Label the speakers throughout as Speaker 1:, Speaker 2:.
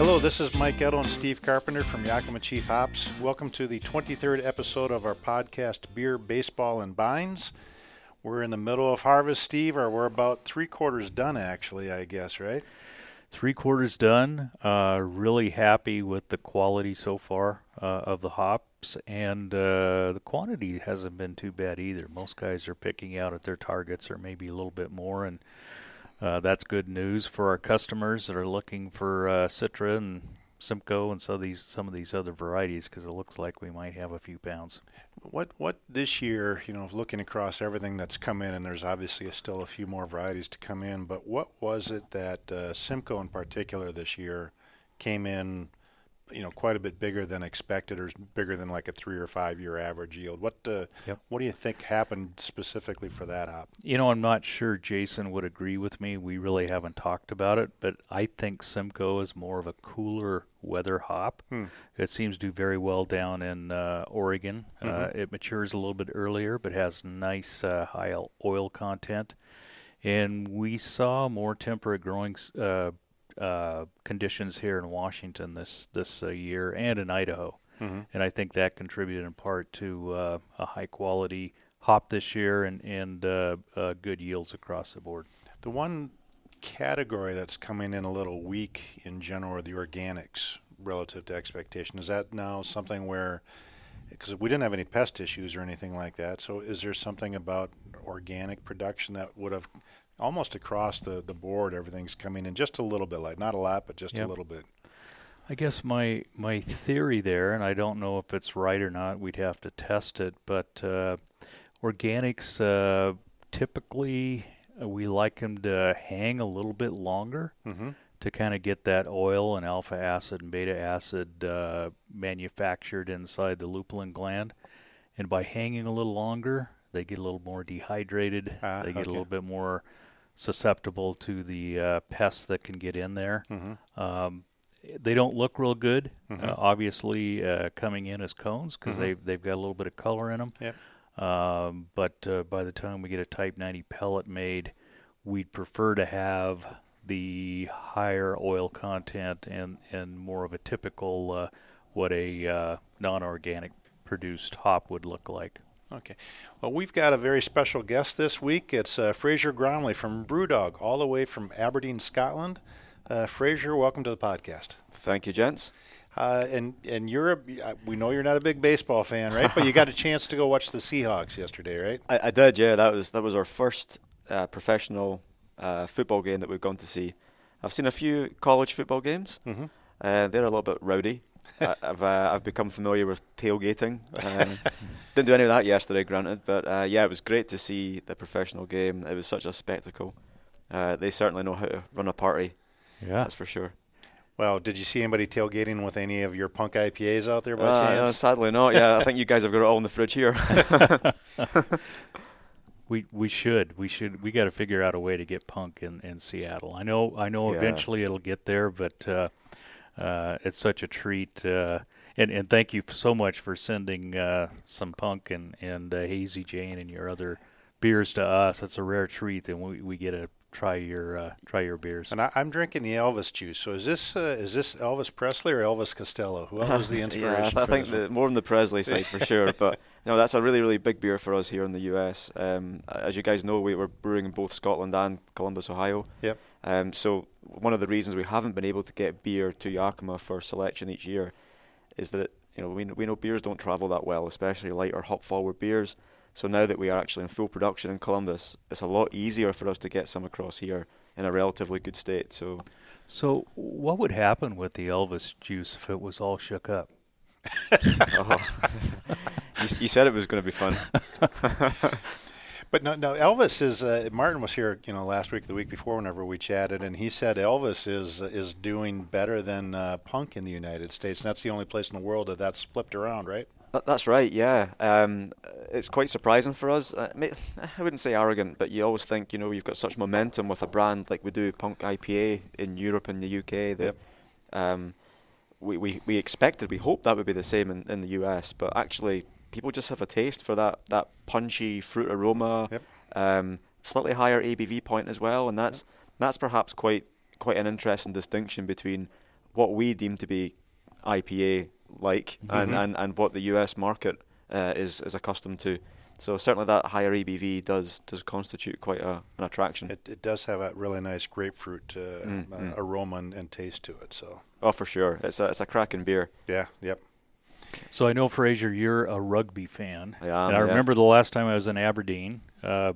Speaker 1: Hello, this is Mike Edo and Steve Carpenter from Yakima Chief Hops. Welcome to the 23rd episode of our podcast, Beer, Baseball, and Bines. We're in the middle of harvest, Steve, or we're about three quarters done, actually, I guess, right?
Speaker 2: Three quarters done. Uh, really happy with the quality so far uh, of the hops, and uh, the quantity hasn't been too bad either. Most guys are picking out at their targets, or maybe a little bit more, and uh, that's good news for our customers that are looking for uh, Citra and Simcoe and these some of these other varieties because it looks like we might have a few pounds.
Speaker 1: What what this year, you know, looking across everything that's come in, and there's obviously still a few more varieties to come in, but what was it that uh, Simcoe in particular this year came in you know quite a bit bigger than expected, or bigger than like a three or five year average yield. What uh, yep. what do you think happened specifically for that hop?
Speaker 2: You know, I'm not sure Jason would agree with me. We really haven't talked about it, but I think Simcoe is more of a cooler weather hop. Hmm. It seems to do very well down in uh, Oregon. Uh, mm-hmm. Uh, it matures a little bit earlier, but has nice uh, high oil content. And we saw more temperate growing uh, conditions here in Washington this this uh, year and in Idaho, mm-hmm. and I think that contributed in part to uh, a high quality hop this year and and uh, uh, good yields across the board.
Speaker 1: The one category that's coming in a little weak in general are the organics relative to expectation. Is that now something where because we didn't have any pest issues or anything like that. So is there something about organic production that would have almost across the, the board, everything's coming in just a little bit like Not a lot, but just yep. a little bit.
Speaker 2: I guess my my theory there, and I don't know if it's right or not. We'd have to test it, but uh, organics uh, typically uh, we like them to hang a little bit longer mm-hmm. to kind of get that oil and alpha acid and beta acid uh, manufactured inside the lupulin gland, and by hanging a little longer, they get a little more dehydrated. Ah, they get okay. a little bit more susceptible to the uh, pests that can get in there. Mm-hmm. Um, they don't look real good, mm-hmm. uh, obviously uh, coming in as cones because mm-hmm. they've they've got a little bit of color in them.
Speaker 1: Yep.
Speaker 2: Um, but uh, by the time we get a Type 90 pellet made, we'd prefer to have the higher oil content and and more of a typical uh, what a uh, non-organic produced hop would look like.
Speaker 1: Okay. Well, we've got a very special guest this week. It's uh, Fraser Gormley from Brewdog, all the way from Aberdeen, Scotland. Uh, Fraser, welcome to the podcast.
Speaker 3: Thank you, gents.
Speaker 1: Uh, and and you're a, uh, we know you're not a big baseball fan, right? but you got a chance to go watch the Seahawks yesterday, right?
Speaker 3: I, I did, yeah. That was that was our first uh, professional uh, football game that we've gone to see. I've seen a few college football games. Mm-hmm. Uh, they're a little bit rowdy. I've uh, I've become familiar with tailgating. Um, didn't do any of that yesterday, granted, but uh, yeah, it was great to see the professional game. It was such a spectacle. Uh, they certainly know how to run a party. Yeah, that's for sure.
Speaker 1: Well, did you see anybody tailgating with any of your punk IPAs out there by uh, chance?
Speaker 3: No, sadly not. Yeah, I think you guys have got it all in the fridge here.
Speaker 2: we we should we should we got to figure out a way to get punk in, in Seattle. I know I know yeah. eventually it'll get there, but uh, uh, it's such a treat. Uh, and, and thank you so much for sending uh, some punk and, and uh, Hazy Jane and your other beers to us. It's a rare treat, and we, we get to try your uh, try your beers.
Speaker 1: And I, am drinking the Elvis juice. So is this uh, is this Elvis Presley or Elvis Costello? Who was the inspiration?
Speaker 3: yeah, I think the, more on the Presley side for sure. But no, that's a really really big beer for us here in the U.S. Um, as you guys know, we were brewing in both Scotland and Columbus, Ohio.
Speaker 1: Yep.
Speaker 3: Um, so one of the reasons we haven't been able to get beer to Yakima for selection each year is that you know we we know beers don't travel that well, especially lighter hop forward beers. So now that we are actually in full production in Columbus, it's a lot easier for us to get some across here in a relatively good state. So,
Speaker 2: so what would happen with the Elvis juice if it was all shook up?
Speaker 3: oh. you, you said it was going to be fun.
Speaker 1: But no, no. Elvis is. Uh, Martin was here, you know, last week, the week before, whenever we chatted, and he said Elvis is is doing better than uh, punk in the United States. And that's the only place in the world that that's flipped around, right?
Speaker 3: That's right. Yeah, um, it's quite surprising for us. Uh, I wouldn't say arrogant, but you always think, you know, you've got such momentum with a brand like we do, Punk IPA in Europe and the UK. That yep. um, we, we we expected, we hoped that would be the same in, in the US, but actually people just have a taste for that that punchy fruit aroma, yep. um, slightly higher ABV point as well, and that's yep. that's perhaps quite quite an interesting distinction between what we deem to be IPA like, mm-hmm. and, and, and what the US market uh, is is accustomed to. So certainly that higher ABV does does constitute quite a, an attraction.
Speaker 1: It, it does have a really nice grapefruit uh, mm, uh, mm. aroma and, and, taste to it. So
Speaker 3: oh, for sure, it's a it's a cracking beer.
Speaker 1: Yeah. Yep.
Speaker 2: So I know Fraser, you're a rugby fan.
Speaker 3: Yeah,
Speaker 2: and I
Speaker 3: yeah.
Speaker 2: remember the last time I was in Aberdeen. Uh,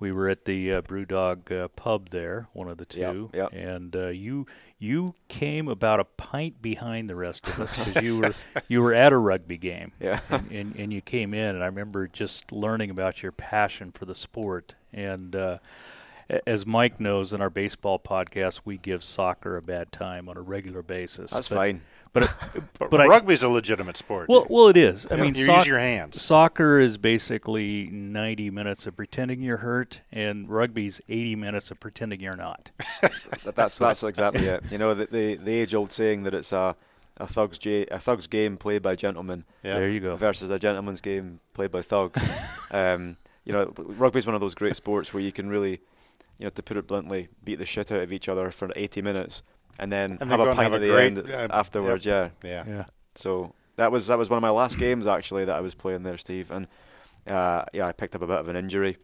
Speaker 2: we were at the uh, BrewDog uh, pub there, one of the two,
Speaker 3: yep, yep.
Speaker 2: and uh, you you came about a pint behind the rest of us because you were you were at a rugby game,
Speaker 3: yeah,
Speaker 2: and, and, and you came in, and I remember just learning about your passion for the sport, and uh, as Mike knows in our baseball podcast, we give soccer a bad time on a regular basis.
Speaker 3: That's but, fine.
Speaker 2: But
Speaker 1: but, but rugby's a legitimate sport.
Speaker 2: Well, well, it is. I mean,
Speaker 1: you
Speaker 2: so-
Speaker 1: use your hands.
Speaker 2: Soccer is basically 90 minutes of pretending you're hurt, and rugby's 80 minutes of pretending you're not.
Speaker 3: that's that's exactly it. You know, the the, the age old saying that it's a a thug's j- a thug's game played by gentlemen.
Speaker 2: Yeah. There you go.
Speaker 3: Versus a gentleman's game played by thugs. um, you know, rugby is one of those great sports where you can really, you know, to put it bluntly, beat the shit out of each other for 80 minutes and then
Speaker 1: and
Speaker 3: have a pint
Speaker 1: have
Speaker 3: at the
Speaker 1: great,
Speaker 3: end
Speaker 1: uh,
Speaker 3: afterwards.
Speaker 1: Yeah.
Speaker 2: yeah, yeah.
Speaker 3: So that was that was one of my last games actually that I was playing there, Steve, and uh, yeah, I picked up a bit of an injury.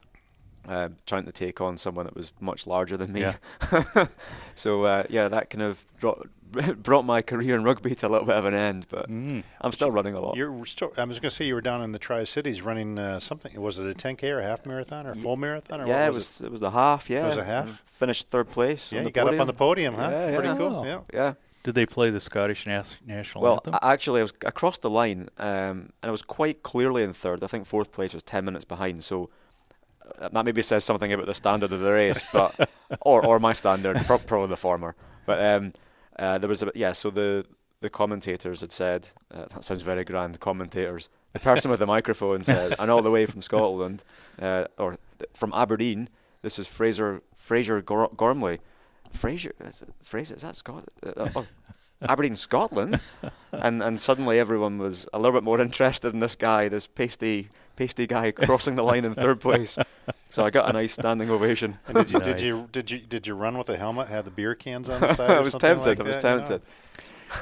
Speaker 3: Uh, trying to take on someone that was much larger than me,
Speaker 2: yeah.
Speaker 3: so uh, yeah, that kind of brought, brought my career in rugby to a little bit of an end. But
Speaker 2: mm.
Speaker 3: I'm still running a lot.
Speaker 1: You're still. I was going to say you were down in the Tri Cities running uh, something. Was it a 10k or a half marathon or a full marathon? Or
Speaker 3: yeah,
Speaker 1: was
Speaker 3: it was it? it? was the half. Yeah,
Speaker 1: it was a half.
Speaker 3: Finished third place.
Speaker 1: Yeah,
Speaker 3: you
Speaker 1: got
Speaker 3: podium.
Speaker 1: up on the podium, huh?
Speaker 3: Yeah,
Speaker 1: Pretty
Speaker 3: yeah.
Speaker 1: cool. Yeah,
Speaker 3: yeah.
Speaker 2: Did they play the Scottish nas- national
Speaker 3: well,
Speaker 2: anthem?
Speaker 3: I actually, I was across the line, um, and I was quite clearly in third. I think fourth place was ten minutes behind. So that maybe says something about the standard of the race, but or or my standard, probably the former. But um, uh, there was a yeah. So the the commentators had said uh, that sounds very grand. The commentators, the person with the microphone said, and all the way from Scotland uh, or th- from Aberdeen. This is Fraser Fraser Gor- Gormley. Fraser, is it, Fraser, is that Scotland? Uh, oh, Aberdeen, Scotland, and and suddenly everyone was a little bit more interested in this guy, this pasty pasty guy crossing the line in third place. So I got a nice standing ovation.
Speaker 1: And did you
Speaker 2: Nice.
Speaker 1: did you did you did you run with a helmet? Had the beer cans on the side?
Speaker 3: I was
Speaker 1: something
Speaker 3: tempted.
Speaker 1: like
Speaker 3: I was
Speaker 1: that,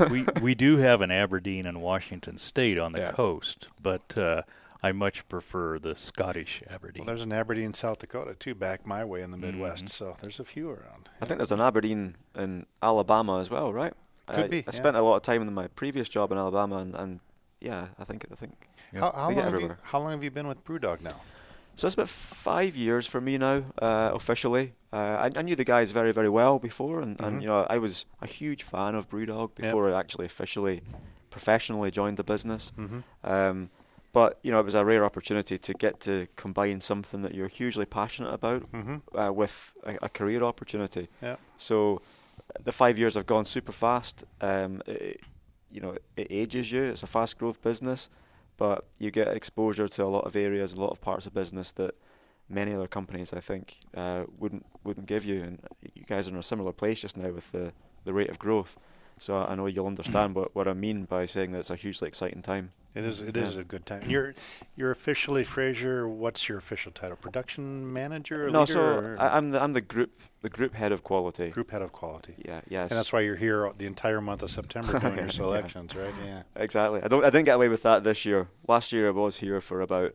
Speaker 1: you know?
Speaker 2: we we do have an Aberdeen and Washington State on the
Speaker 3: Yeah.
Speaker 2: coast, but uh, I much prefer the Scottish Aberdeen.
Speaker 1: Well, there's an Aberdeen, in South Dakota too, back my way in the Midwest.
Speaker 2: Mhm.
Speaker 1: So there's a few around.
Speaker 3: I think there's an Aberdeen in Alabama as well, right?
Speaker 1: Could
Speaker 3: I,
Speaker 1: be,
Speaker 3: I
Speaker 1: yeah.
Speaker 3: spent a lot of time in my previous job in Alabama, and, and yeah, I think I think
Speaker 1: How, how long
Speaker 3: get
Speaker 1: have you, how long have you been with BrewDog now?
Speaker 3: So it's about five years for me now, uh, officially. Uh, I, I knew the guys very, very well before, and,
Speaker 1: Mhm.
Speaker 3: and you know I was a huge fan of BrewDog before I actually officially, professionally joined the business.
Speaker 1: Mm-hmm.
Speaker 3: Um, but you know it was a rare opportunity to get to combine something that you're hugely passionate about
Speaker 1: Mm-hmm.
Speaker 3: uh, with a, a career opportunity.
Speaker 1: Yeah.
Speaker 3: So the five years have gone super fast. Um, it, you know, it ages you. It's a fast growth business, but you get exposure to a lot of areas, a lot of parts of business that many other companies, I think, uh, wouldn't wouldn't give you. And you guys are in a similar place just now with the the rate of growth. So I I know you'll understand what, what I mean by saying that it's a hugely exciting time.
Speaker 1: It is. It is
Speaker 3: Yeah.
Speaker 1: a good time. You're you're officially Fraser. What's your official title? Production manager?
Speaker 3: No,
Speaker 1: leader,
Speaker 3: so
Speaker 1: or
Speaker 3: I, I'm the I'm the group the group head of quality.
Speaker 1: group head of quality.
Speaker 3: Yeah, yes.
Speaker 1: And that's why you're here the entire month of September doing your selections, right? Yeah.
Speaker 3: Exactly. I don't. I didn't get away with that this year. Last year I was here for about,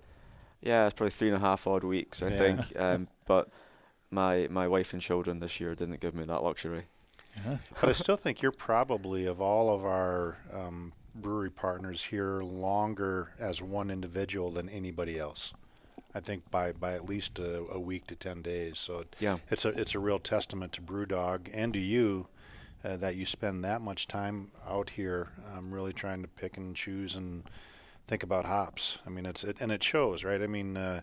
Speaker 3: yeah, it's probably three and a half odd weeks, I
Speaker 1: Yeah.
Speaker 3: think. Um, but my my wife and children this year didn't give me that luxury.
Speaker 2: Yeah.
Speaker 1: But I still think you're probably of all of our um, brewery partners here longer as one individual than anybody else. I think by, by at least a, a week to ten days. So it,
Speaker 3: Yeah.
Speaker 1: it's a it's a real testament to BrewDog and to you uh, that you spend that much time out here, um, really trying to pick and choose and think about hops. I mean, it's it, and it shows, right? I mean, uh,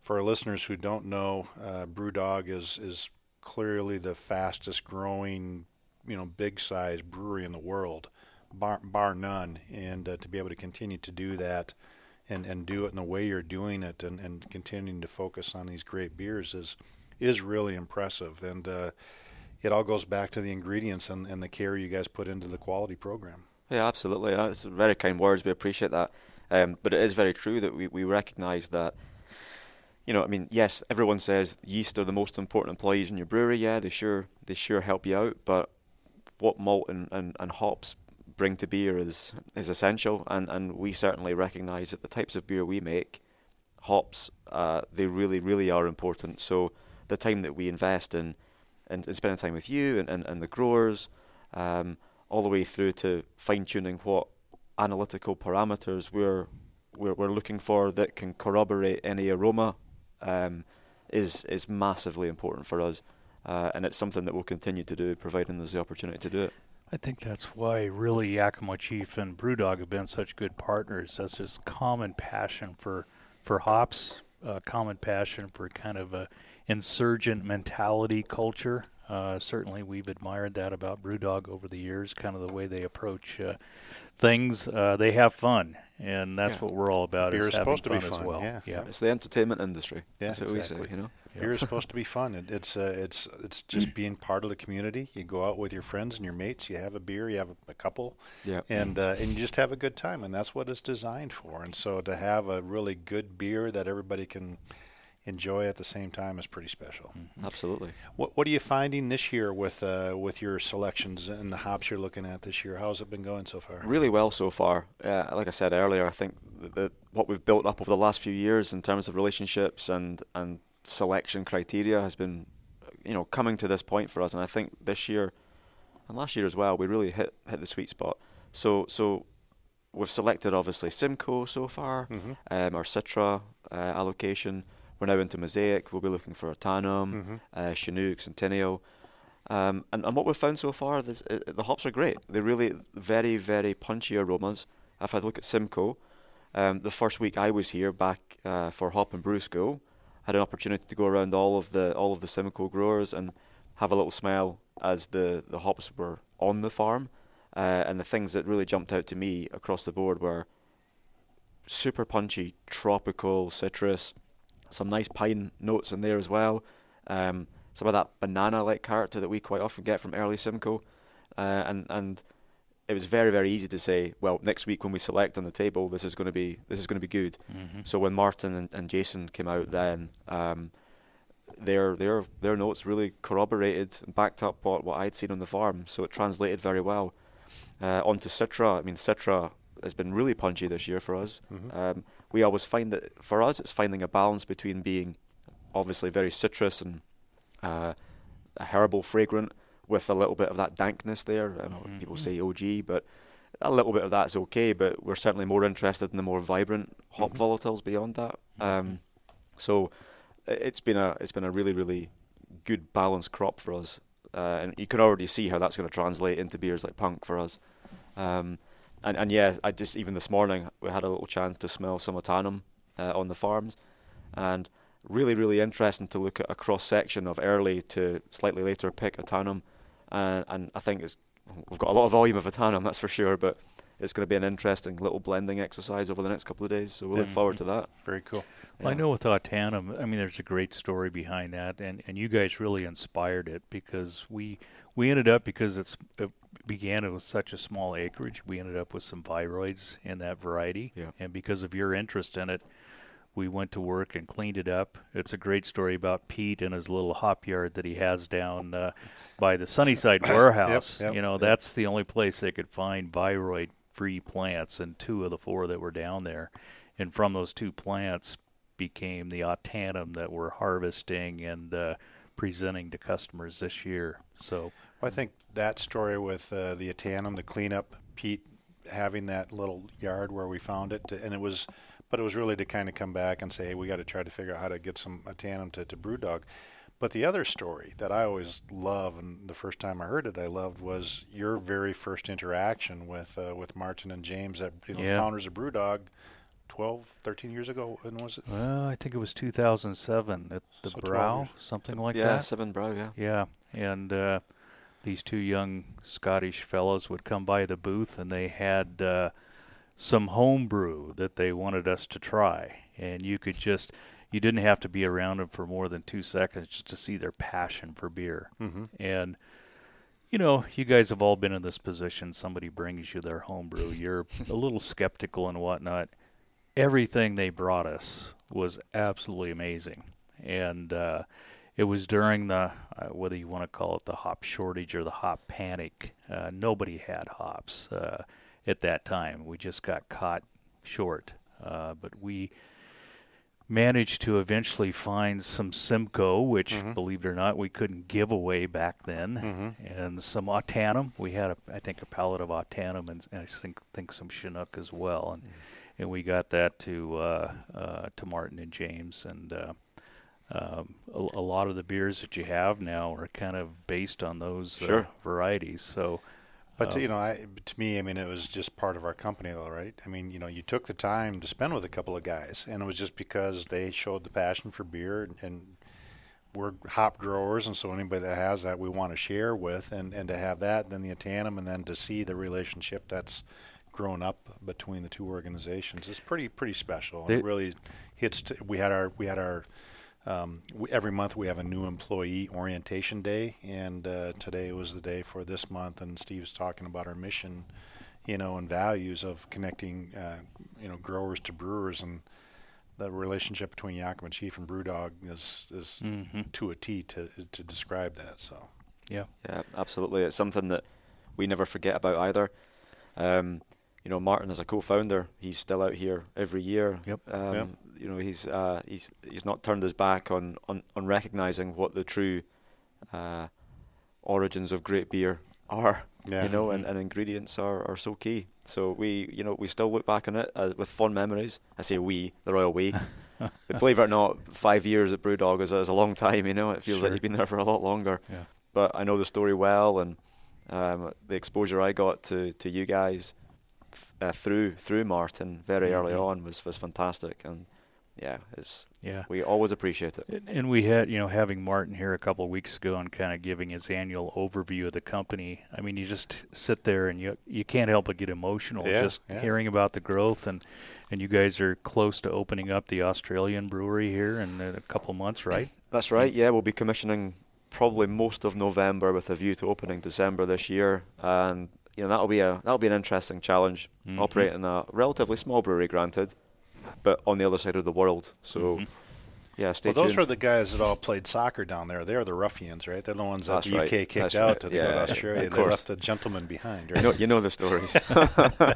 Speaker 1: for our listeners who don't know, uh, BrewDog is is clearly the fastest growing, you know, big size brewery in the world, bar, bar none. And uh, to be able to continue to do that and, and do it in the way you're doing it and, and continuing to focus on these great beers is is really impressive. And uh, it all goes back to the ingredients and, and the care you guys put into the quality program.
Speaker 3: Yeah, absolutely. That's very kind words. We appreciate that. Um, but it is very true that we, we recognise that, you know, I mean, yes, everyone says yeast are the most important employees in your brewery. Yeah, they sure they sure help you out. But what malt and, and, and hops bring to beer is is essential, and, and we certainly recognise that the types of beer we make, hops, uh, they really really are important. So the time that we invest in, in, in spending time with you and, and, and the growers, um, all the way through to fine tuning what analytical parameters we're, we're we're looking for that can corroborate any aroma, um, is is massively important for us. Uh, and it's something that we'll continue to do, providing there's the opportunity to do it.
Speaker 2: I think that's why really Yakima Chief and Brewdog have been such good partners. That's this common passion for for hops, uh, common passion for kind of a insurgent mentality culture. Uh, certainly, we've admired that about Brewdog over the years. Kind of the way they approach uh, things. Uh, they have fun, and that's
Speaker 1: Yeah.
Speaker 2: what we're all about.
Speaker 1: Beer
Speaker 2: is
Speaker 1: is
Speaker 2: having
Speaker 1: supposed to be
Speaker 2: as
Speaker 1: fun,
Speaker 2: well.
Speaker 1: yeah.
Speaker 2: yeah.
Speaker 3: It's the entertainment industry.
Speaker 1: Yeah,
Speaker 3: That's what
Speaker 1: exactly.
Speaker 3: we say, you know.
Speaker 1: Beer is supposed to be fun. It, it's uh, it's it's just being part of the community. You go out with your friends and your mates. You have a beer. You have a, a couple,
Speaker 3: Yeah.
Speaker 1: and uh, and you just have a good time. And that's what it's designed for. And so to have a really good beer that everybody can enjoy at the same time is pretty special.
Speaker 3: Absolutely.
Speaker 1: What what are you finding this year with uh, with your selections and the hops you're looking at this year? How's it been going so far?
Speaker 3: Really well so far. Uh, like I said earlier, I think that, what we've built up over the last few years in terms of relationships and, and selection criteria has been, you know, coming to this point for us. And I think this year and last year as well, we really hit hit the sweet spot. So so we've selected obviously Simcoe so far,
Speaker 1: Mhm.
Speaker 3: um, our Citra uh, allocation. We're now into Mosaic. We'll be looking for Ahtanum,
Speaker 1: Mhm.
Speaker 3: uh, Chinook, Centennial. Um, and, and what we've found so far, uh, the hops are great. They're really very, very punchy aromas. If I look at Simcoe, um, the first week I was here back uh, for Hop and Brew School, I had an opportunity to go around all of the all of the Simcoe growers and have a little smell as the, the hops were on the farm. Uh, and the things that really jumped out to me across the board were super punchy, tropical, citrus, some nice pine notes in there as well. Um, some of that banana-like character that we quite often get from early Simcoe, uh, and and it was very very easy to say, well, next week when we select on the table, this is going to be this is going to be good.
Speaker 2: Mm-hmm.
Speaker 3: So when Martin and, and Jason came out, then um, their their their notes really corroborated and backed up what, what I'd seen on the farm. So it translated very well uh, onto Citra. I mean, Citra has been really punchy this year for us.
Speaker 1: Mhm.
Speaker 3: Um, we always find that for us, it's finding a balance between being obviously very citrus and uh, a herbal fragrant with a little bit of that dankness there. I know
Speaker 2: Mhm.
Speaker 3: people say OG, but a little bit of that's okay. But we're certainly more interested in the more vibrant hop
Speaker 1: Mhm.
Speaker 3: volatiles beyond that. Um, so it's been a it's been a really really good balanced crop for us, uh, and you can already see how that's going to translate into beers like Punk for us. Um, and and yeah, I just even this morning we had a little chance to smell some Ahtanum uh, on the farms, and really really interesting to look at a cross section of early to slightly later pick Ahtanum, and and I think it's we've got a lot of volume of Ahtanum that's for sure, but it's going to be an interesting little blending exercise over the next couple of days. So we'll look
Speaker 2: Mhm.
Speaker 3: forward to that.
Speaker 1: Very cool.
Speaker 2: Well, I know with Ahtanum, I mean, there's a great story behind that, and, and you guys really inspired it because we we ended up because it's it began with such a small acreage, we ended up with some viroids in that variety,
Speaker 3: Yeah.
Speaker 2: and because of your interest in it, we went to work and cleaned it up. It's a great story about Pete and his little hop yard that he has down uh, by the Sunnyside warehouse.
Speaker 1: yep,
Speaker 2: you know,
Speaker 1: yep.
Speaker 2: that's the only place they could find viroid-free plants, and two of the four that were down there, and from those two plants became the Ahtanum that we're harvesting and uh, presenting to customers this year. So
Speaker 1: Well, I think that story with uh, the Ahtanum, the cleanup, Pete having that little yard where we found it, and it was, but it was really to kind of come back and say, hey, we got to try to figure out how to get some Ahtanum to, to Brewdog. But the other story that I always love, and the first time I heard it, I loved was your very first interaction with uh, with Martin and James, at, you know,
Speaker 2: Yeah.
Speaker 1: founders of Brewdog, 12, 13 years ago. When was it?
Speaker 2: well, I think it was 2007 at the
Speaker 1: So
Speaker 2: Brow, something like
Speaker 3: yeah,
Speaker 2: that.
Speaker 3: Seven Brow, yeah.
Speaker 2: Yeah, and uh, these two young Scottish fellows would come by the booth, and they had uh, some home brew that they wanted us to try, and you could just you didn't have to be around them for more than two seconds just to see their passion for beer.
Speaker 1: Mm-hmm.
Speaker 2: And you know, you guys have all been in this position. Somebody brings you their homebrew. you're a little skeptical and whatnot. Everything they brought us was absolutely amazing, and uh, it was during the uh, whether you want to call it the hop shortage or the hop panic. Uh, nobody had hops uh, at that time. We just got caught short, uh, but we managed to eventually find some Simcoe, which,
Speaker 1: Mhm.
Speaker 2: believe it or not, we couldn't give away back then,
Speaker 1: Mhm.
Speaker 2: and some Ahtanum. We had, a, I think, a pallet of Ahtanum and, and I think think some Chinook as well, and and we got that to uh, uh, to Martin and James, and uh, um, a, a lot of the beers that you have now are kind of based on those uh,
Speaker 3: Sure.
Speaker 2: varieties. So.
Speaker 1: But
Speaker 2: uh,
Speaker 1: you know, I, to me, I mean, it was just part of our company, though, right? I mean, you know, you took the time to spend with a couple of guys, and it was just because they showed the passion for beer, and, and we're hop growers, and so anybody that has that, we want to share with, and and to have that, then the Ahtanum, and then to see the relationship that's grown up between the two organizations is pretty pretty special. And
Speaker 2: They-
Speaker 1: it really hits. T- we had our we had our um, we, every month we have a new employee orientation day, and uh, today was the day for this month. And Steve's talking about our mission, you know, and values of connecting, uh, you know, growers to brewers, and the relationship between Yakima Chief and BrewDog is is
Speaker 2: mhm.
Speaker 1: to a T to to describe that. So
Speaker 2: Yeah.
Speaker 3: Yeah, absolutely. It's something that we never forget about either. Um, you know, Martin as a co-founder, he's still out here every year.
Speaker 2: Yep.
Speaker 3: Um,
Speaker 1: Yep.
Speaker 3: You know, he's uh, he's he's not turned his back on on, on recognizing what the true uh, origins of great beer are.
Speaker 1: yeah,
Speaker 3: You know, and, and ingredients are, are so key. So we, you know, we still look back on it uh, with fond memories. I say we, the royal we. but believe it or not, five years at BrewDog is a, is a long time. You know, it feels like you've been there for a lot longer.
Speaker 2: Yeah.
Speaker 3: But I know the story well, and um, the exposure I got to, to you guys uh, through through Martin very early
Speaker 2: Mhm.
Speaker 3: on was, was fantastic. And yeah, it's
Speaker 2: Yeah.
Speaker 3: we always appreciate it.
Speaker 2: And- And we had, you know, having Martin here a couple of weeks ago and kind of giving his annual overview of the company. I mean, you just sit there and you you can't help but get emotional
Speaker 1: Yeah,
Speaker 2: just
Speaker 1: yeah.
Speaker 2: hearing about the growth and and you guys are close to opening up the Australian brewery here in a couple of months, right?
Speaker 3: That's right. Yeah, we'll be commissioning probably most of November with a view to opening December this year, and you know that'll be a that'll be an interesting challenge.
Speaker 2: Mhm.
Speaker 3: Operating a relatively small brewery, granted, but on the other side of the world. So
Speaker 2: Mhm.
Speaker 3: yeah, stay
Speaker 1: well, those
Speaker 3: tuned.
Speaker 1: are the guys that all played soccer down there. They're the ruffians, right? They're the ones that
Speaker 3: That's
Speaker 1: the UK
Speaker 3: right.
Speaker 1: kicked
Speaker 3: That's
Speaker 1: out
Speaker 3: right.
Speaker 1: to go
Speaker 3: Yeah,
Speaker 1: to
Speaker 3: yeah,
Speaker 1: Australia.
Speaker 3: of
Speaker 1: They
Speaker 3: course.
Speaker 1: left the gentleman behind,
Speaker 3: you know, you know the stories.
Speaker 2: Uh,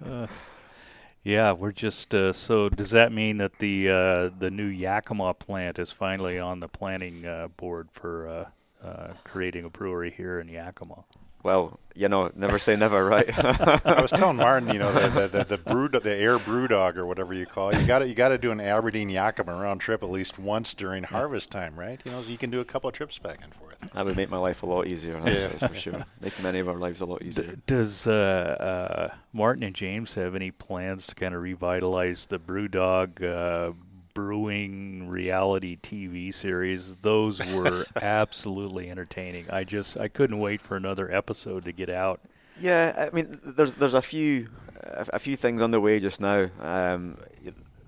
Speaker 2: yeah, we're just. Uh, so does that mean that the uh, the new Yakima plant is finally on the planning uh, board for uh, uh, creating a brewery here in Yakima?
Speaker 3: Well, you know, never say never, right?
Speaker 1: I was telling Martin, you know, the the, the, the brew, the air brew dog or whatever you call it. You got to you got to do an Aberdeen Yakima round trip at least once during harvest time, right? You know, so you can do a couple of trips back and forth.
Speaker 3: that would make my life a lot easier. That's,
Speaker 1: Yeah.
Speaker 3: for sure. Make many of our lives a lot
Speaker 2: D-
Speaker 3: easier.
Speaker 2: does uh, uh, Martin and James have any plans to kind of revitalize the BrewDog uh, brewing reality TV series? Those were absolutely entertaining. I just I couldn't wait for another episode to get out.
Speaker 3: Yeah, I mean, there's there's a few a, few things underway just now. Um,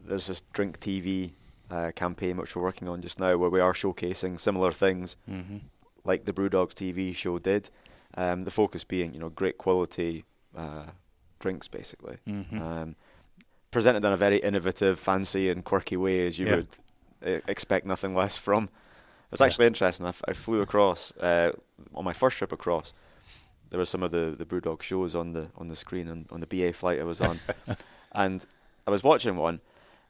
Speaker 3: there's this Drink TV uh, campaign which we're working on just now, where we are showcasing similar things
Speaker 2: Mm-hmm.
Speaker 3: like the Brewdogs TV show did. Um, the focus being, you know, great quality uh, drinks, basically.
Speaker 2: Mm-hmm.
Speaker 3: Um, presented in a very innovative, fancy, and quirky way, as you
Speaker 2: Yeah.
Speaker 3: would uh, expect nothing less from. It's
Speaker 2: Yeah.
Speaker 3: actually interesting. I, f- I flew across uh, on my first trip across. There were some of the the BrewDog shows on the on the screen and on the BA flight I was on, and I was watching one,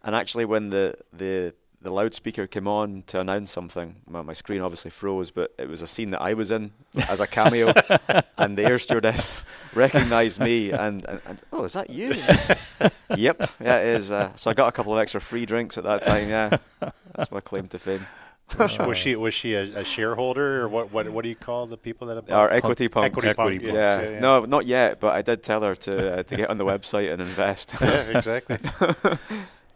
Speaker 3: and actually when the the the loudspeaker came on to announce something. My, my screen obviously froze, but it was a scene that I was in as a cameo, and the air stewardess recognised me and, and, and oh, is that you? yep, yeah, it is. Uh, so I got a couple of extra free drinks at that time. Yeah, that's my claim to fame.
Speaker 1: Was she was she, was she a, a shareholder or what, what? What do you call the people that have
Speaker 3: Our
Speaker 1: bought-
Speaker 3: equity punk.
Speaker 1: equity,
Speaker 2: Equity
Speaker 1: punk?
Speaker 2: punks,
Speaker 3: Yeah.
Speaker 1: yeah, yeah.
Speaker 3: no, not yet, but I did tell her to uh, to get on the website and invest.
Speaker 1: yeah, exactly.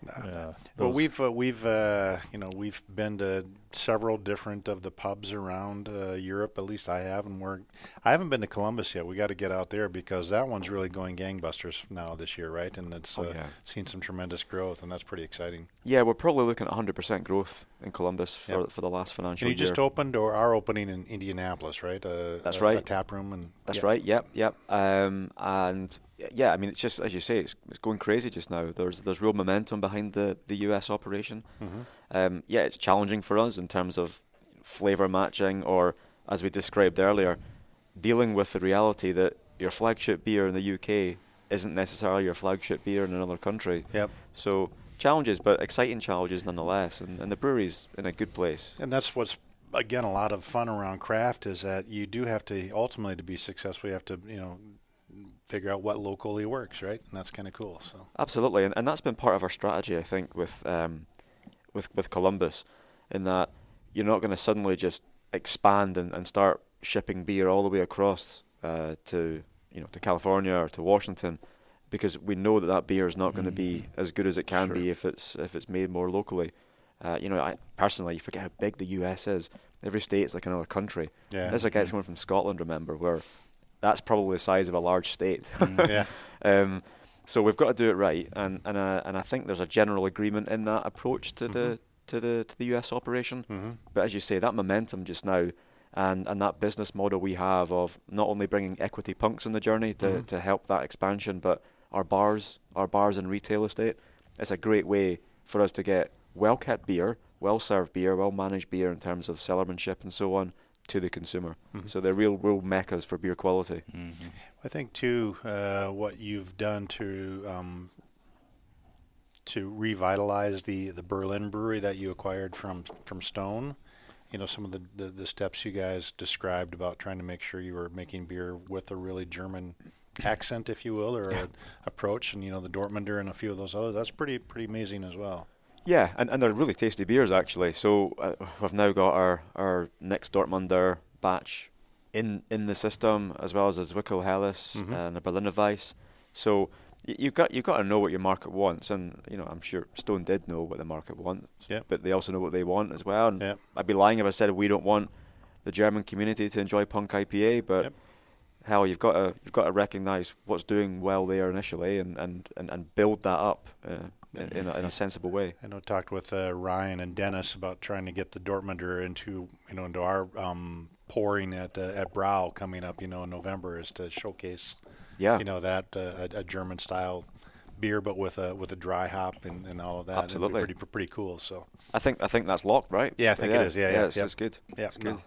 Speaker 1: No,
Speaker 2: Yeah,
Speaker 1: Well, we've uh, we've uh, you know we've been to several different of the pubs around uh, Europe. At least I have, and we're I haven't been to Columbus yet. We got to get out there because that one's really going gangbusters now this year, right? And it's
Speaker 3: Oh,
Speaker 1: uh,
Speaker 3: yeah.
Speaker 1: seen some tremendous growth, and that's pretty exciting.
Speaker 3: yeah, we're probably looking at 100% growth in Columbus for
Speaker 1: Yep.
Speaker 3: for the last financial
Speaker 1: And you
Speaker 3: year.
Speaker 1: just opened or are opening in Indianapolis, right? Uh,
Speaker 3: That's
Speaker 1: a,
Speaker 3: right.
Speaker 1: A tap room and
Speaker 3: That's
Speaker 1: Yep.
Speaker 3: right. Yep, yep. Um, and yeah, I mean, it's just as you say, it's, it's going crazy just now. There's there's real momentum behind the the US operation.
Speaker 1: Mm-hmm.
Speaker 3: Um, yeah, it's challenging for us in terms of flavor matching, or as we described earlier, dealing with the reality that your flagship beer in the UK isn't necessarily your flagship beer in another country.
Speaker 1: Yep.
Speaker 3: So challenges, but exciting challenges nonetheless. And, and the brewery's in a good place.
Speaker 1: And that's what's again a lot of fun around craft is that you do have to ultimately to be successful you have to you know figure out what locally works right and that's kind of cool so
Speaker 3: Absolutely, and, and that's been part of our strategy, I think, with um, with with Columbus, in that you're not going to suddenly just expand and, and start shipping beer all the way across uh, to you know to California or to Washington, because we know that that beer is not going to be as good as it can
Speaker 1: Sure.
Speaker 3: be if it's if it's made more locally. Uh, you know, I personally you forget how big the U.S. is. Every state's like another country.
Speaker 1: yeah
Speaker 3: This is a guy coming from Scotland, remember, where that's probably the size of a large state.
Speaker 1: yeah
Speaker 3: Um, so we've got to do it right, and and uh, and I think there's a general agreement in that approach to the to the to the US operation.
Speaker 1: mm-hmm.
Speaker 3: But as you say, that momentum just now, and and that business model we have of not only bringing equity punks in the journey to
Speaker 1: Mhm.
Speaker 3: to help that expansion, but our bars, our bars and retail estate, it's a great way for us to get well kept beer, well served beer, well managed beer in terms of cellarmanship and so on to the consumer.
Speaker 1: Mhm.
Speaker 3: So they're real real meccas for beer quality.
Speaker 2: Mm-hmm.
Speaker 1: I think too uh, what you've done to um, to revitalize the the Berlin brewery that you acquired from from Stone. You know some of the, the, the steps you guys described about trying to make sure you were making beer with a really German accent, if you will, or a approach, and you know the Dortmunder and a few of those others. That's pretty pretty amazing as well.
Speaker 3: Yeah, and, and they're really tasty beers actually. So uh, we've now got our, our next Dortmunder batch in in the system, as well as a Zwickel Helles
Speaker 1: Mhm.
Speaker 3: and a Berliner Weiss. So you've got you've got to know what your market wants, and you know I'm sure Stone did know what the market wants,
Speaker 1: Yep.
Speaker 3: but they also know what they want as well. And
Speaker 1: Yep.
Speaker 3: I'd be lying if I said we don't want the German community to enjoy punk IPA, but
Speaker 1: Yep.
Speaker 3: hell, you've got to you've got to recognise what's doing well there initially, and and, and, and build that up uh, in, in, a, in a sensible way.
Speaker 1: I know talked with uh, Ryan and Dennis about trying to get the Dortmunder into you know into our um, pouring at uh, at Brow coming up you know in November is to showcase
Speaker 3: Yeah,
Speaker 1: you know that uh, a, a German style beer but with a with a dry hop and, and all of that.
Speaker 3: Absolutely.
Speaker 1: pretty pretty cool. So
Speaker 3: I think I think that's locked, right?
Speaker 1: Yeah, I think it is. Yeah, yeah,
Speaker 3: it's,
Speaker 1: yep.
Speaker 3: it's good.
Speaker 1: yeah,
Speaker 3: it's
Speaker 1: no.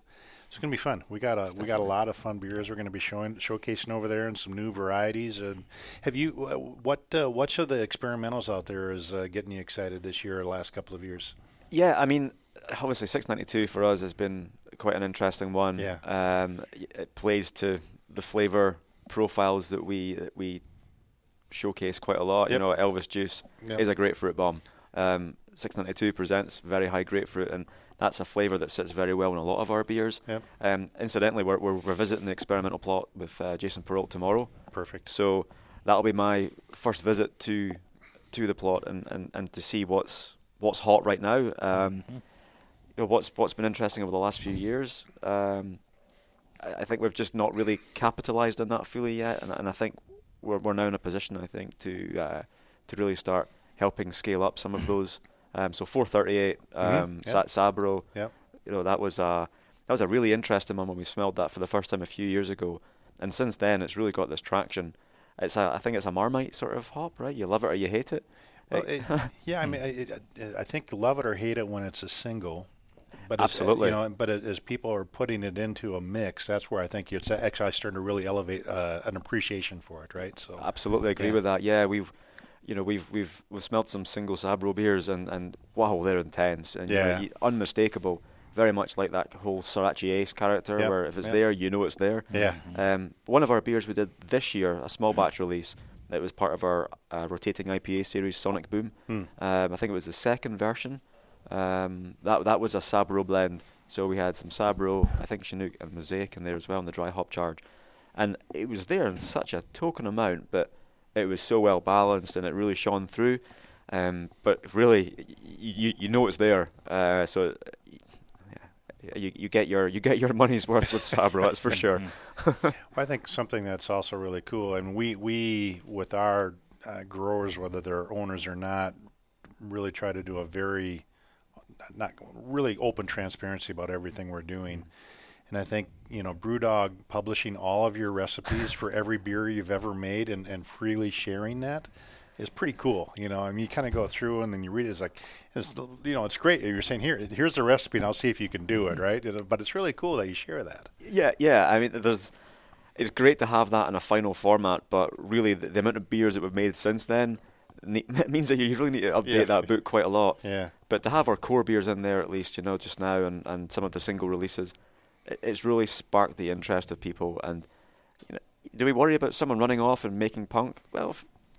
Speaker 1: It's gonna be fun. We got a we got a lot of fun beers. We're gonna be showing showcasing over there and some new varieties. And have you uh, what uh, which of the experimentals out there is uh, getting you excited this year or last couple of years?
Speaker 3: Yeah, I mean, obviously, six ninety two for us has been quite an interesting one.
Speaker 1: Yeah.
Speaker 3: um, it plays to the flavour profiles that we that we showcase quite a lot. You know, Elvis Juice
Speaker 1: Yep.
Speaker 3: is a grapefruit bomb. Um, six ninety two presents very high grapefruit, and that's a flavour that sits very well in a lot of our beers.
Speaker 1: Yep.
Speaker 3: Um, incidentally, we're, we're we're visiting the experimental plot with uh, Jason Perrault tomorrow.
Speaker 1: Perfect.
Speaker 3: So that'll be my first visit to to the plot and, and, and to see what's what's hot right now. Um,
Speaker 2: Mm-hmm.
Speaker 3: you know, what's what's been interesting over the last few years. Um, I, think we've just not really capitalised on that fully yet, and, and I think we're we're now in a position I think to uh, to really start helping scale up some of those. Um, so 438, um,
Speaker 1: Mhm, yep.
Speaker 3: Sabro,
Speaker 1: Yep.
Speaker 3: you know that was a that was a really interesting one when we smelled that for the first time a few years ago, and since then it's really got this traction. It's a, I think it's a Marmite sort of hop, right? You love it or you hate it.
Speaker 1: Well, it, yeah, I mean, I, it, I think love it or hate it when it's a single. But as-
Speaker 3: Absolutely.
Speaker 1: you know. But as people are putting it into a mix, that's where I think it's actually starting to really elevate uh, an appreciation for it, right? So
Speaker 3: Absolutely agree
Speaker 1: Yeah.
Speaker 3: with that. Yeah, we've, you know, we've we've we've smelt some single Sabro beers and and wow, they're intense and you know, unmistakable. Very much like that whole Sorachi Ace character,
Speaker 1: Yep,
Speaker 3: where if it's
Speaker 1: yep.
Speaker 3: there, you know it's there.
Speaker 1: yeah,
Speaker 3: Um, one of our beers we did this year, a small batch release, that was part of our uh, rotating IPA series, Sonic Boom.
Speaker 1: Hmm.
Speaker 3: Um, I think it was the second version. Um, that that was a Sabro blend. So we had some Sabro, I think Chinook and Mosaic in there as well, in the dry hop charge. And it was there in such a token amount, but it was so well balanced and it really shone through. Um, but really, y- you you know it's there. Uh, so yeah, you you get your you get your money's worth with Sabro, that's for sure.
Speaker 1: I think something that's also really cool, and we we with our uh, growers, whether they're owners or not, really try to do a very not really open transparency about everything we're doing. And I think you know BrewDog publishing all of your recipes for every beer you've ever made and, and freely sharing that is pretty cool. You know, I mean, you kind of go through and then you read it. It's like, it's, you know, it's great. You're saying here, here's the recipe, and I'll see if you can do it, mm-hmm. right? But it's really cool that you share that.
Speaker 3: Yeah, yeah. I mean, there's. It's great to have that in a final format, but really, the, the amount of beers that we've made since then it means that you really need to update yeah. that book quite a lot.
Speaker 1: Yeah.
Speaker 3: But to have our core beers in there at least, you know, just now, and, and some of the single releases, it, it's really sparked the interest of people. And you know, do we worry about someone running off and making punk? Well,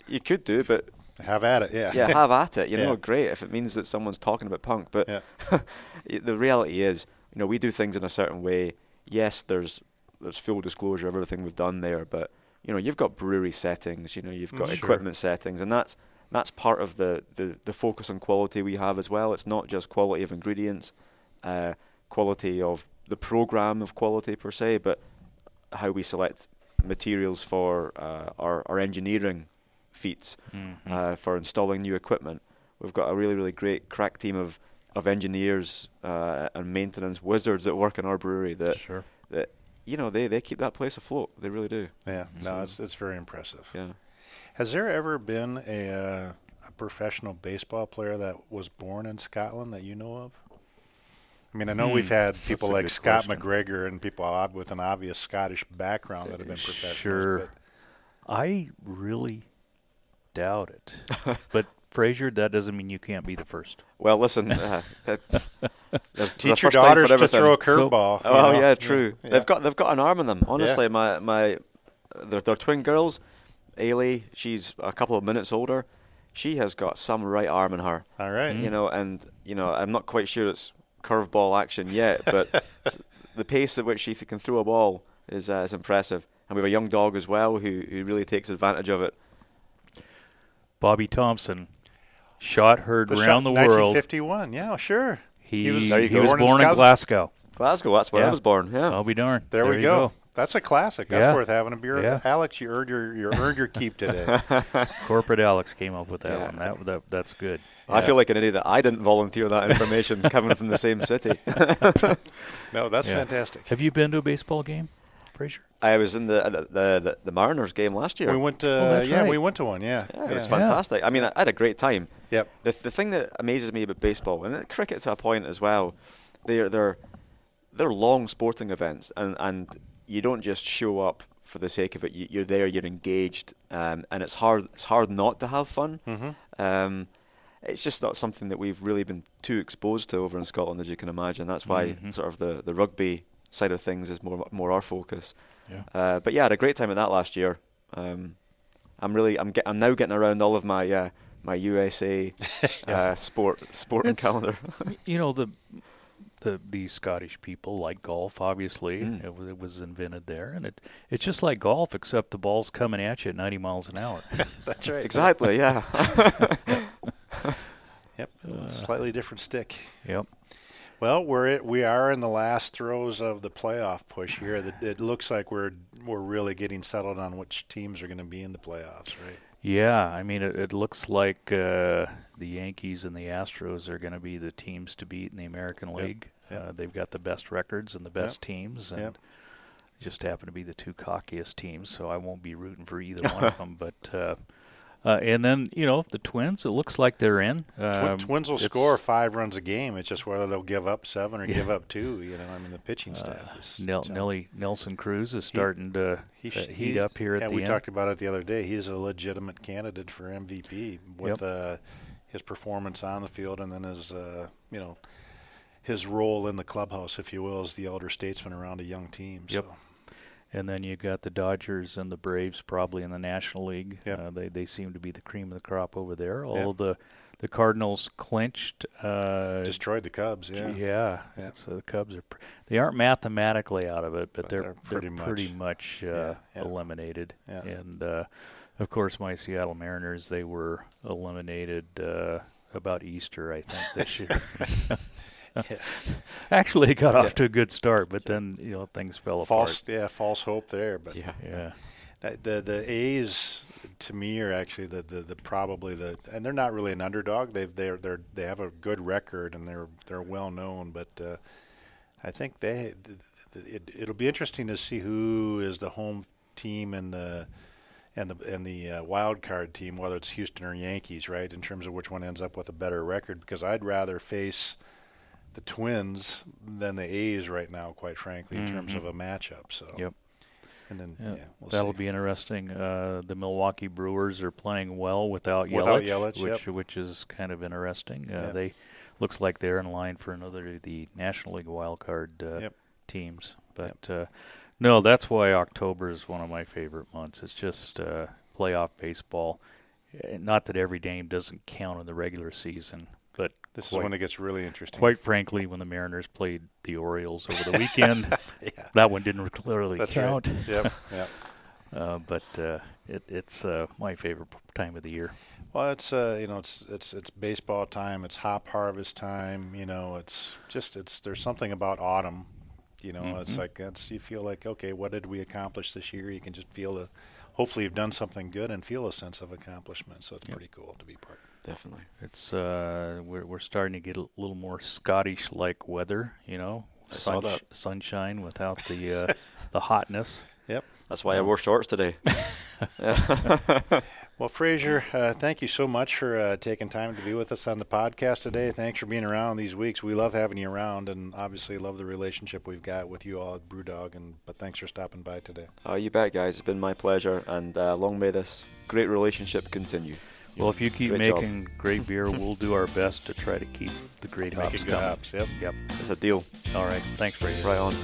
Speaker 3: you could do, but
Speaker 1: have at it. Yeah.
Speaker 3: Yeah, have at it. You know, great if it means that someone's talking about punk. But yeah. the reality is, you know, we do things in a certain way. Yes, there's there's full disclosure of everything we've done there, but you know, you've got brewery settings, you know, you've got mm, sure. equipment settings, and that's that's part of the, the, the focus on quality we have as well. It's not just quality of ingredients, uh, quality of the program of quality per se, but how we select materials for uh, our, our engineering feats mm-hmm. uh, for installing new equipment. We've got a really, really great crack team of, of engineers uh, and maintenance wizards that work in our brewery that,
Speaker 2: sure.
Speaker 3: that you know, they, they keep that place afloat. They really do.
Speaker 1: Yeah, so no, it's, it's very impressive.
Speaker 3: Yeah.
Speaker 1: Has there ever been a, uh, a professional baseball player that was born in Scotland that you know of? I mean, I know hmm, we've had people like Scott question. McGregor and people with an obvious Scottish background that have been professionals.
Speaker 2: Sure. I really doubt it. but Fraser, that doesn't mean you can't be the first.
Speaker 3: Well, listen, uh,
Speaker 1: teach your daughters to throw a curveball.
Speaker 3: So, oh, yeah, true. Yeah. They've got they've got an arm in them. Honestly, yeah. my my they're, they're twin girls. Ailey, she's a couple of minutes older. She has got some right arm in her.
Speaker 1: All right.
Speaker 3: You know, and you know, I'm not quite sure it's curveball action yet, but the pace at which she can throw a ball is uh, is impressive. And we have a young dog as well who who really takes advantage of it.
Speaker 2: Bobby Thomson, shot heard the around
Speaker 1: shot
Speaker 2: the world.
Speaker 1: 1951. Yeah, sure.
Speaker 2: He, he was, he was born, born in, in, Glasgow.
Speaker 3: Glasgow, that's where yeah. I was born. Yeah.
Speaker 2: I'll be darned.
Speaker 1: There,
Speaker 2: there
Speaker 1: we go. go. That's a classic. That's yeah. worth having a beer. Yeah. Alex, you earned your you earned your keep today.
Speaker 2: Corporate Alex came up with that yeah. one. That, that that's good.
Speaker 3: I feel like an idiot that I didn't volunteer that information coming from the same city.
Speaker 1: no, that's fantastic.
Speaker 2: Have you been to a baseball game, Fraser?
Speaker 3: I was in the the, the, the Mariners game last year.
Speaker 1: We went to oh, yeah, right. we went to one. Yeah,
Speaker 3: it was fantastic. I mean, I had a great time.
Speaker 1: Yep.
Speaker 3: The the thing that amazes me about baseball and cricket to a point as well, they're they're they're long sporting events and and you don't just show up for the sake of it. You, are there, you're engaged, um, and it's hard. It's hard not to have fun.
Speaker 1: Mm-hmm.
Speaker 3: Um, it's just not something that we've really been too exposed to over in Scotland, as you can imagine. That's why mm-hmm. sort of the, the rugby side of things is more more our focus.
Speaker 2: Yeah.
Speaker 3: Uh, but yeah, I had a great time at that last year. Um, I'm really I'm get, I'm now getting around all of my uh, my USA uh, sport sporting calendar.
Speaker 2: you know the the these Scottish people like golf. Obviously, mm. it, was, it was invented there, and it it's just like golf, except the ball's coming at you at 90 miles an hour.
Speaker 1: That's right.
Speaker 3: Exactly. Yeah.
Speaker 1: yep. Uh, slightly different stick.
Speaker 2: Yep.
Speaker 1: Well, we're it, we are in the last throes of the playoff push here. It looks like we're we're really getting settled on which teams are going to be in the playoffs, right?
Speaker 2: Yeah, I mean, it, it looks like uh, the Yankees and the Astros are going to be the teams to beat in the American League. Yep. Yep. Uh, they've got the best records and the best yep. teams, and just happen to be the two cockiest teams. So I won't be rooting for either one of them. But uh, uh, and then you know the Twins. It looks like they're in.
Speaker 1: Um, twins will score five runs a game. It's just whether they'll give up seven or yeah. give up two. You know, I mean the pitching uh, staff is.
Speaker 2: Nel- Nelly Nelson Cruz is starting he, to he, uh, heat he, up here
Speaker 1: yeah,
Speaker 2: at the
Speaker 1: we
Speaker 2: end.
Speaker 1: talked about it the other day. He's a legitimate candidate for MVP with yep. Uh, his performance on the field and then his uh, you know his role in the clubhouse, if you will, as the elder statesman around a young team.
Speaker 2: Yep. So. And then you've got the Dodgers and the Braves probably in the National League.
Speaker 1: Yep.
Speaker 2: Uh, they they seem to be the cream of the crop over there. All yep. the the Cardinals clinched. Uh,
Speaker 1: Destroyed the Cubs. Yeah.
Speaker 2: Yeah. yeah. So the Cubs are pr- they aren't mathematically out of it, but, but they're, they're, pretty
Speaker 1: they're
Speaker 2: much, pretty much uh, yeah, eliminated. And uh, of course, my Seattle Mariners they were eliminated uh, about Easter, I think, this year. Actually, it got yeah. off to a good start, but then you know things fell
Speaker 1: false,
Speaker 2: apart.
Speaker 1: Yeah, false hope there. But
Speaker 2: yeah, yeah.
Speaker 1: The the A's to me are actually the, the, the probably the and they're not really an underdog. They've they're they're they have a good record and they're they're well known, but uh, I think they it, it'll be interesting to see who is the home team and the and the and the uh, wild card team, whether it's Houston or Yankees, right? In terms of which one ends up with a better record, because I'd rather face the Twins than the A's right now, quite frankly, in mm-hmm. terms of a matchup. So.
Speaker 2: Yep.
Speaker 1: And then
Speaker 2: yeah,
Speaker 1: yeah we'll
Speaker 2: that'll
Speaker 1: see.
Speaker 2: be interesting. Uh, the Milwaukee Brewers are playing well without Yelich,
Speaker 1: without Yelich
Speaker 2: which
Speaker 1: yep.
Speaker 2: which is kind of interesting. Uh,
Speaker 1: yep.
Speaker 2: They looks like they're in line for another the National League wild card uh,
Speaker 1: yep.
Speaker 2: teams. But uh, no, that's why October is one of my favorite months. It's just uh, playoff baseball. Eh, not that every game doesn't count in the regular season,
Speaker 1: this
Speaker 2: quite,
Speaker 1: is when it gets really interesting.
Speaker 2: Quite frankly, when the Mariners played the Orioles over the weekend,
Speaker 1: yeah.
Speaker 2: that one didn't clearly
Speaker 1: That's
Speaker 2: count.
Speaker 1: Right. Yep. Yep.
Speaker 2: uh, but uh, it, it's uh, my favorite time of the year.
Speaker 1: Well, it's uh, you know it's it's it's baseball time. It's hop harvest time. You know, it's just it's there's something about autumn. You know, mm-hmm. it's like that's you feel like okay, what did we accomplish this year? You can just feel the hopefully you've done something good and feel a sense of accomplishment. So it's yep. pretty cool to be part.
Speaker 3: Definitely,
Speaker 2: it's uh, we're we're starting to get a little more Scottish like weather. You know,
Speaker 3: Sun-
Speaker 2: sunshine without the uh, the hotness.
Speaker 1: Yep,
Speaker 3: that's why I wore shorts today.
Speaker 1: well, Fraser, uh, thank you so much for uh, taking time to be with us on the podcast today. Thanks for being around these weeks. We love having you around, and obviously love the relationship we've got with you all at BrewDog. And but thanks for stopping by today.
Speaker 3: Oh, you bet, guys. It's been my pleasure, and uh, long may this great relationship continue.
Speaker 2: Well, if you keep
Speaker 3: great
Speaker 2: making
Speaker 3: job.
Speaker 2: great beer, we'll do our best to try to keep the great
Speaker 1: Making
Speaker 2: hops
Speaker 1: good
Speaker 2: coming.
Speaker 1: hops. Yep.
Speaker 2: Yep.
Speaker 3: It's a deal.
Speaker 2: All right. Thanks, Fraser.
Speaker 3: Right on.